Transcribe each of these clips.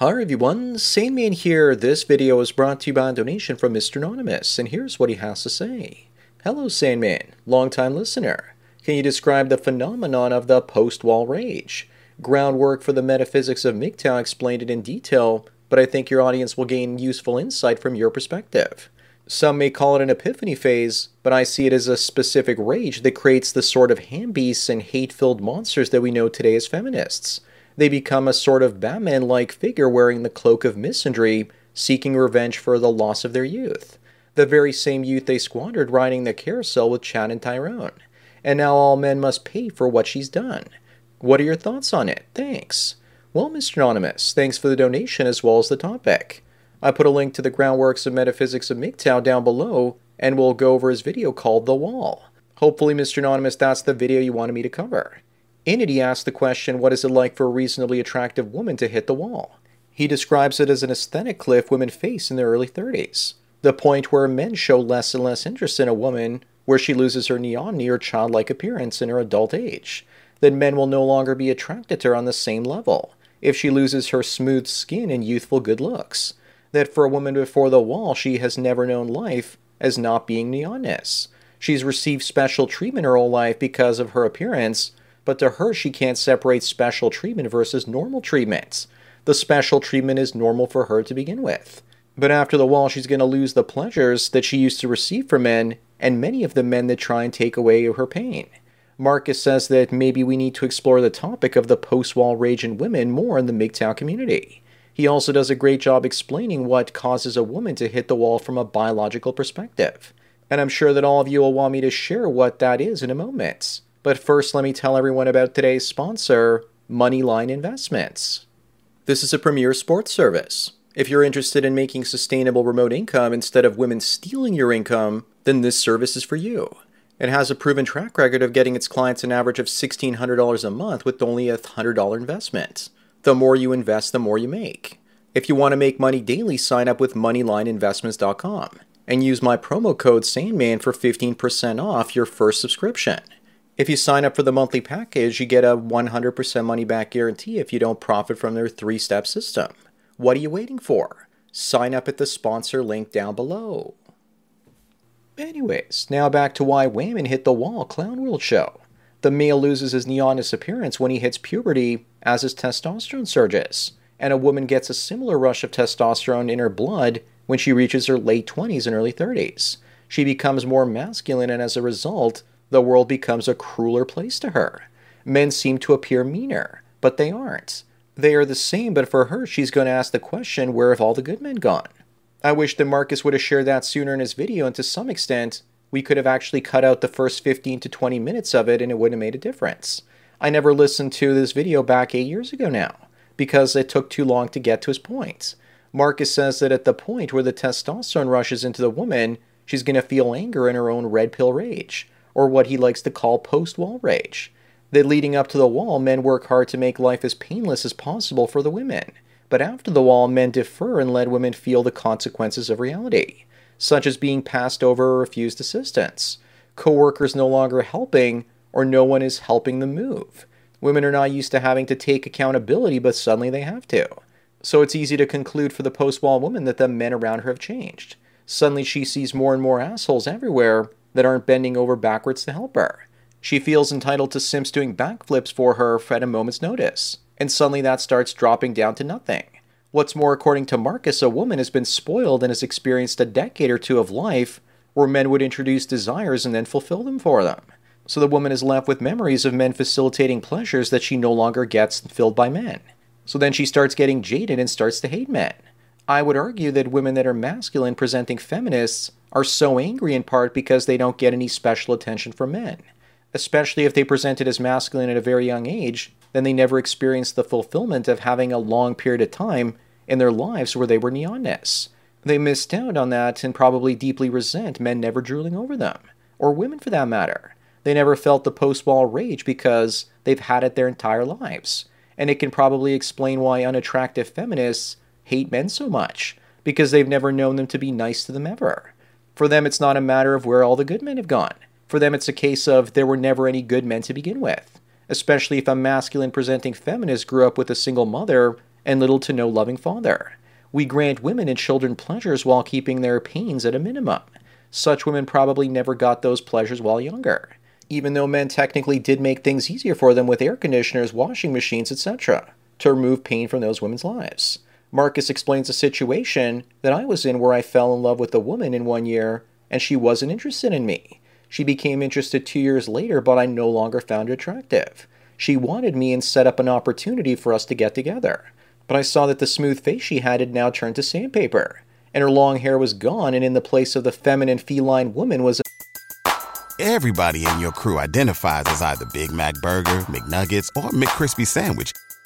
Hi everyone, Sandman here. This video is brought to you by a donation from Mr. Anonymous, and here's what he has to say. Hello Sandman, long-time listener. Can you describe the phenomenon of the post-wall rage? Groundwork for the metaphysics of MGTOW explained it in detail, but I think your audience will gain useful insight from your perspective. Some may call it an epiphany phase, but I see it as a specific rage that creates the sort of ham-beasts and hate-filled monsters that we know today as feminists they become a sort of Batman like figure wearing the cloak of misandry, seeking revenge for the loss of their youth. The very same youth they squandered riding the carousel with Chad and Tyrone. And now all men must pay for what she's done. What are your thoughts on it? Thanks. Well, Mr. Anonymous, thanks for the donation as well as the topic. I put a link to the groundworks of metaphysics of MGTOW down below, and we'll go over his video called The Wall. Hopefully, Mr. Anonymous, that's the video you wanted me to cover. In it, he asks the question, What is it like for a reasonably attractive woman to hit the wall? He describes it as an aesthetic cliff women face in their early 30s, the point where men show less and less interest in a woman, where she loses her neon or childlike appearance in her adult age, that men will no longer be attracted to her on the same level if she loses her smooth skin and youthful good looks, that for a woman before the wall, she has never known life as not being neotenous. She's received special treatment her whole life because of her appearance, but to her, she can't separate special treatment versus normal treatments. The special treatment is normal for her to begin with. But after the wall, she's going to lose the pleasures that she used to receive from men, and many of the men that try and take away her pain. Marcus says that maybe we need to explore the topic of the post wall rage in women more in the MGTOW community. He also does a great job explaining what causes a woman to hit the wall from a biological perspective. And I'm sure that all of you will want me to share what that is in a moment. But first, let me tell everyone about today's sponsor, Moneyline Investments. This is a premier sports service. If you're interested in making sustainable remote income instead of women stealing your income, then this service is for you. It has a proven track record of getting its clients an average of $1,600 a month with only a $100 investment. The more you invest, the more you make. If you want to make money daily, sign up with MoneylineInvestments.com and use my promo code SANDMAN for 15% off your first subscription. If you sign up for the monthly package, you get a 100% money back guarantee if you don't profit from their three step system. What are you waiting for? Sign up at the sponsor link down below. Anyways, now back to why Wayman hit the wall Clown World show. The male loses his neotenous appearance when he hits puberty as his testosterone surges, and a woman gets a similar rush of testosterone in her blood when she reaches her late 20s and early 30s. She becomes more masculine, and as a result, the world becomes a crueler place to her. Men seem to appear meaner, but they aren't. They are the same, but for her, she's going to ask the question where have all the good men gone? I wish that Marcus would have shared that sooner in his video, and to some extent, we could have actually cut out the first 15 to 20 minutes of it and it wouldn't have made a difference. I never listened to this video back eight years ago now because it took too long to get to his point. Marcus says that at the point where the testosterone rushes into the woman, she's going to feel anger in her own red pill rage or what he likes to call post wall rage. That leading up to the wall, men work hard to make life as painless as possible for the women. But after the wall, men defer and let women feel the consequences of reality, such as being passed over or refused assistance, coworkers no longer helping, or no one is helping them move. Women are not used to having to take accountability, but suddenly they have to. So it's easy to conclude for the post wall woman that the men around her have changed. Suddenly she sees more and more assholes everywhere, that aren't bending over backwards to help her. She feels entitled to simps doing backflips for her at a moment's notice, and suddenly that starts dropping down to nothing. What's more, according to Marcus, a woman has been spoiled and has experienced a decade or two of life where men would introduce desires and then fulfill them for them. So the woman is left with memories of men facilitating pleasures that she no longer gets filled by men. So then she starts getting jaded and starts to hate men. I would argue that women that are masculine presenting feminists are so angry in part because they don't get any special attention from men. Especially if they presented as masculine at a very young age, then they never experience the fulfillment of having a long period of time in their lives where they were neotenous. They missed out on that and probably deeply resent men never drooling over them, or women for that matter. They never felt the post wall rage because they've had it their entire lives. And it can probably explain why unattractive feminists hate men so much, because they've never known them to be nice to them ever. For them, it's not a matter of where all the good men have gone. For them, it's a case of there were never any good men to begin with, especially if a masculine presenting feminist grew up with a single mother and little to no loving father. We grant women and children pleasures while keeping their pains at a minimum. Such women probably never got those pleasures while younger, even though men technically did make things easier for them with air conditioners, washing machines, etc., to remove pain from those women's lives. Marcus explains a situation that I was in where I fell in love with a woman in one year and she wasn't interested in me. She became interested two years later, but I no longer found her attractive. She wanted me and set up an opportunity for us to get together. But I saw that the smooth face she had had now turned to sandpaper, and her long hair was gone, and in the place of the feminine feline woman was a Everybody in your crew identifies as either Big Mac Burger, McNuggets, or McCrispy Sandwich,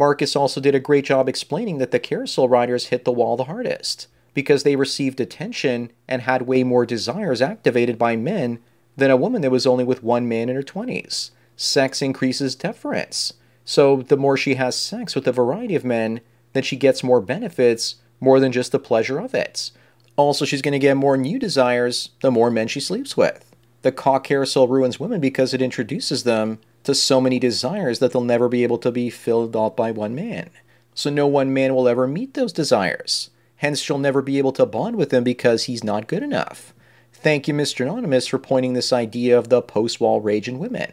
Marcus also did a great job explaining that the carousel riders hit the wall the hardest because they received attention and had way more desires activated by men than a woman that was only with one man in her 20s. Sex increases deference. So the more she has sex with a variety of men, then she gets more benefits more than just the pleasure of it. Also, she's going to get more new desires the more men she sleeps with. The cock carousel ruins women because it introduces them to so many desires that they'll never be able to be filled up by one man. So no one man will ever meet those desires. Hence, she'll never be able to bond with him because he's not good enough. Thank you, Mr. Anonymous, for pointing this idea of the post wall rage in women.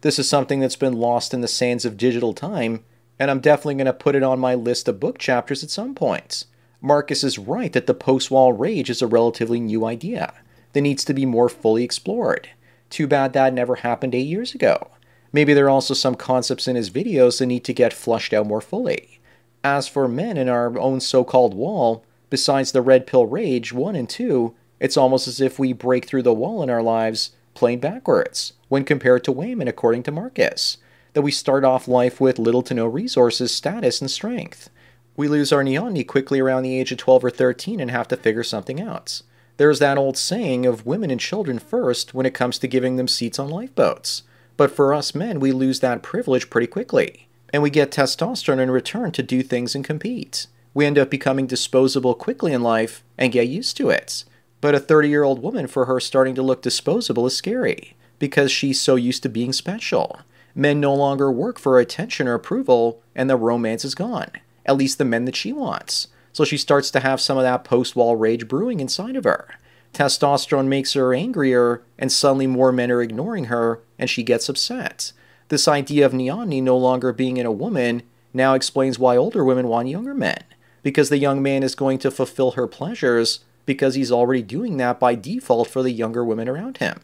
This is something that's been lost in the sands of digital time, and I'm definitely going to put it on my list of book chapters at some point. Marcus is right that the post wall rage is a relatively new idea that needs to be more fully explored. Too bad that never happened eight years ago. Maybe there are also some concepts in his videos that need to get flushed out more fully. As for men in our own so called wall, besides the red pill rage 1 and 2, it's almost as if we break through the wall in our lives playing backwards when compared to women, according to Marcus. That we start off life with little to no resources, status, and strength. We lose our neoteny quickly around the age of 12 or 13 and have to figure something out. There's that old saying of women and children first when it comes to giving them seats on lifeboats. But for us men, we lose that privilege pretty quickly. And we get testosterone in return to do things and compete. We end up becoming disposable quickly in life and get used to it. But a 30 year old woman, for her starting to look disposable is scary because she's so used to being special. Men no longer work for attention or approval, and the romance is gone. At least the men that she wants. So she starts to have some of that post wall rage brewing inside of her. Testosterone makes her angrier, and suddenly more men are ignoring her, and she gets upset. This idea of neoteny no longer being in a woman now explains why older women want younger men, because the young man is going to fulfill her pleasures because he's already doing that by default for the younger women around him.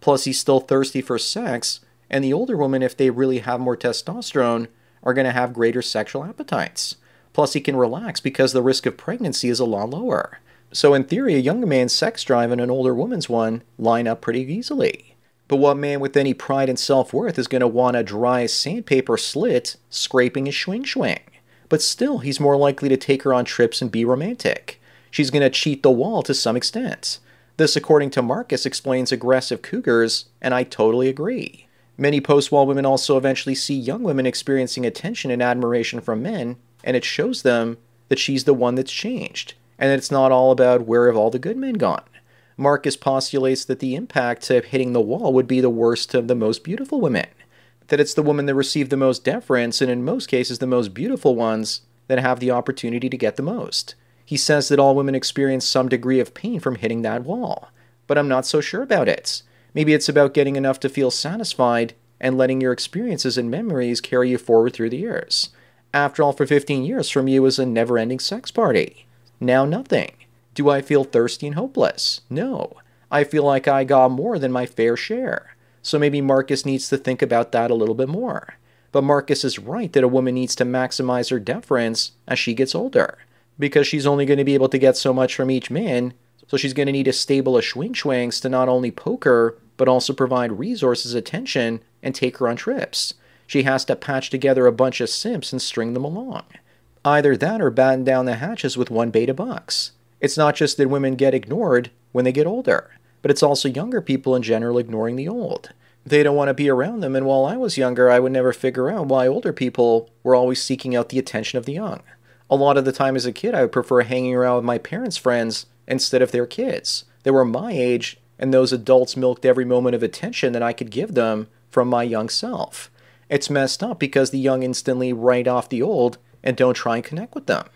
Plus, he's still thirsty for sex, and the older women, if they really have more testosterone, are going to have greater sexual appetites. Plus, he can relax because the risk of pregnancy is a lot lower. So, in theory, a younger man's sex drive and an older woman's one line up pretty easily. But what man with any pride and self worth is going to want a dry sandpaper slit scraping his swing? But still, he's more likely to take her on trips and be romantic. She's going to cheat the wall to some extent. This, according to Marcus, explains aggressive cougars, and I totally agree. Many post wall women also eventually see young women experiencing attention and admiration from men, and it shows them that she's the one that's changed, and it's not all about where have all the good men gone. Marcus postulates that the impact of hitting the wall would be the worst of the most beautiful women. That it's the women that receive the most deference, and in most cases, the most beautiful ones that have the opportunity to get the most. He says that all women experience some degree of pain from hitting that wall, but I'm not so sure about it. Maybe it's about getting enough to feel satisfied and letting your experiences and memories carry you forward through the years. After all, for 15 years from you was a never ending sex party. Now nothing. Do I feel thirsty and hopeless? No. I feel like I got more than my fair share. So maybe Marcus needs to think about that a little bit more. But Marcus is right that a woman needs to maximize her deference as she gets older, because she's only going to be able to get so much from each man, so she's going to need a stable of swing schwangs to not only poke her, but also provide resources, attention, and take her on trips. She has to patch together a bunch of simps and string them along. Either that or batten down the hatches with one beta box. It's not just that women get ignored when they get older, but it's also younger people in general ignoring the old. They don't want to be around them, and while I was younger, I would never figure out why older people were always seeking out the attention of the young. A lot of the time as a kid, I would prefer hanging around with my parents' friends instead of their kids. They were my age, and those adults milked every moment of attention that I could give them from my young self. It's messed up because the young instantly write off the old and don't try and connect with them.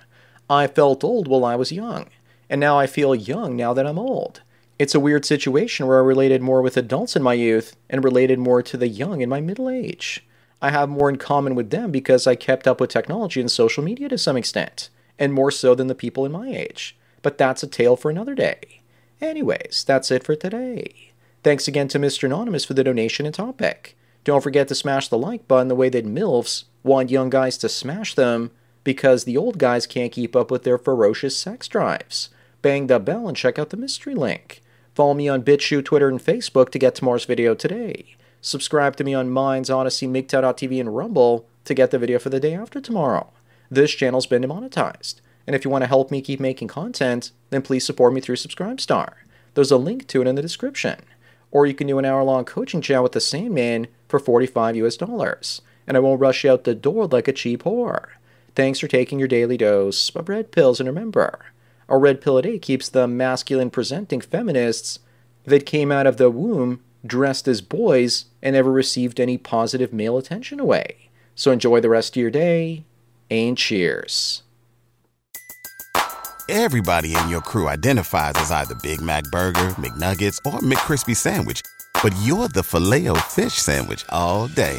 I felt old while I was young, and now I feel young now that I'm old. It's a weird situation where I related more with adults in my youth and related more to the young in my middle age. I have more in common with them because I kept up with technology and social media to some extent, and more so than the people in my age. But that's a tale for another day. Anyways, that's it for today. Thanks again to Mr. Anonymous for the donation and topic. Don't forget to smash the like button the way that MILFs want young guys to smash them because the old guys can't keep up with their ferocious sex drives. Bang the bell and check out the mystery link. Follow me on BitChute, Twitter, and Facebook to get tomorrow's video today. Subscribe to me on Minds, Odysee, MGTOW.tv, and Rumble to get the video for the day after tomorrow. This channel's been demonetized, and if you want to help me keep making content, then please support me through SubscribeStar. There's a link to it in the description. Or you can do an hour-long coaching chat with the Sandman for 45 US dollars, and I won't rush you out the door like a cheap whore. Thanks for taking your daily dose of red pills, and remember, a red pill a day keeps the masculine presenting feminists that came out of the womb dressed as boys and never received any positive male attention away. So enjoy the rest of your day and cheers. Everybody in your crew identifies as either Big Mac Burger, McNuggets, or McCrispy Sandwich, but you're the Filet-O-Fish Sandwich all day.